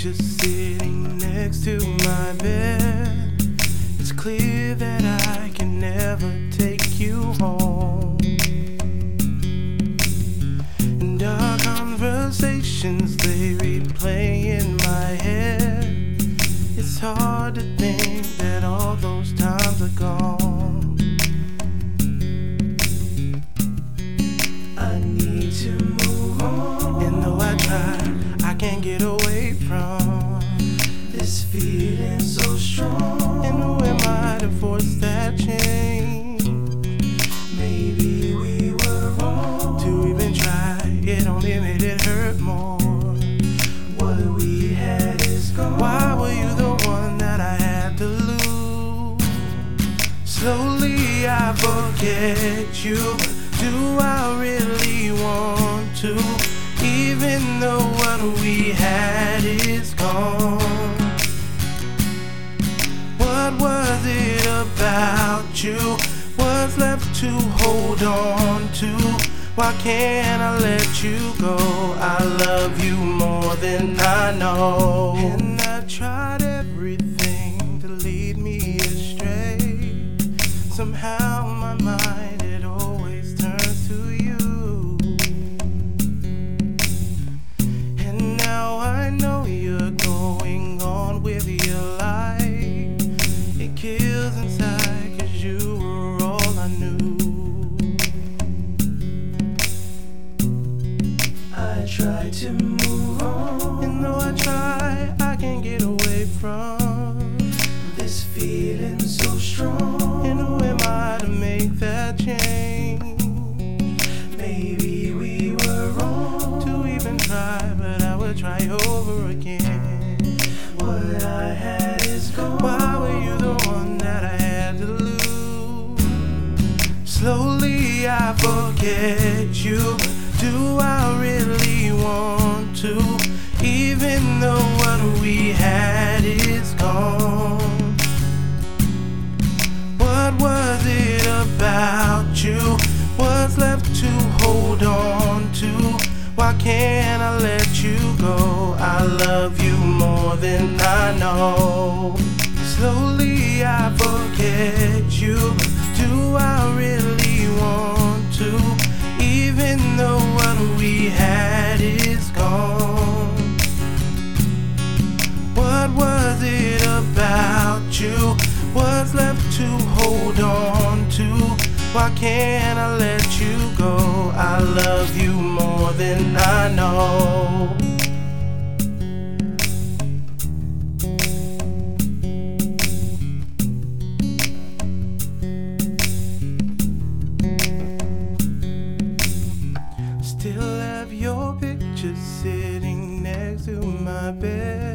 picture sitting next to my bed. It's clear that I can never take you home. And our conversations can't get away from This feeling so strong. And who am I to force that change? Maybe we were wrong. To even try, it only made it hurt more. What we had is gone. Why were you the one that I had to lose? Slowly I forget you. Do I really want to? It about you? What's left to hold on to? Why can't I let you go? I love you more than I know. Maybe we were wrong. To even try, but I would try over again. What I had is gone. Why were you the one that I had to lose? Slowly I forget you. Do I really want to? Hold on to? Why can't I let you go? I love you more than I know. Slowly I forget you. Do I really want to? Even though what we had is gone. What was it about you? What's left to hold on to? Why can't picture sitting next to my bed.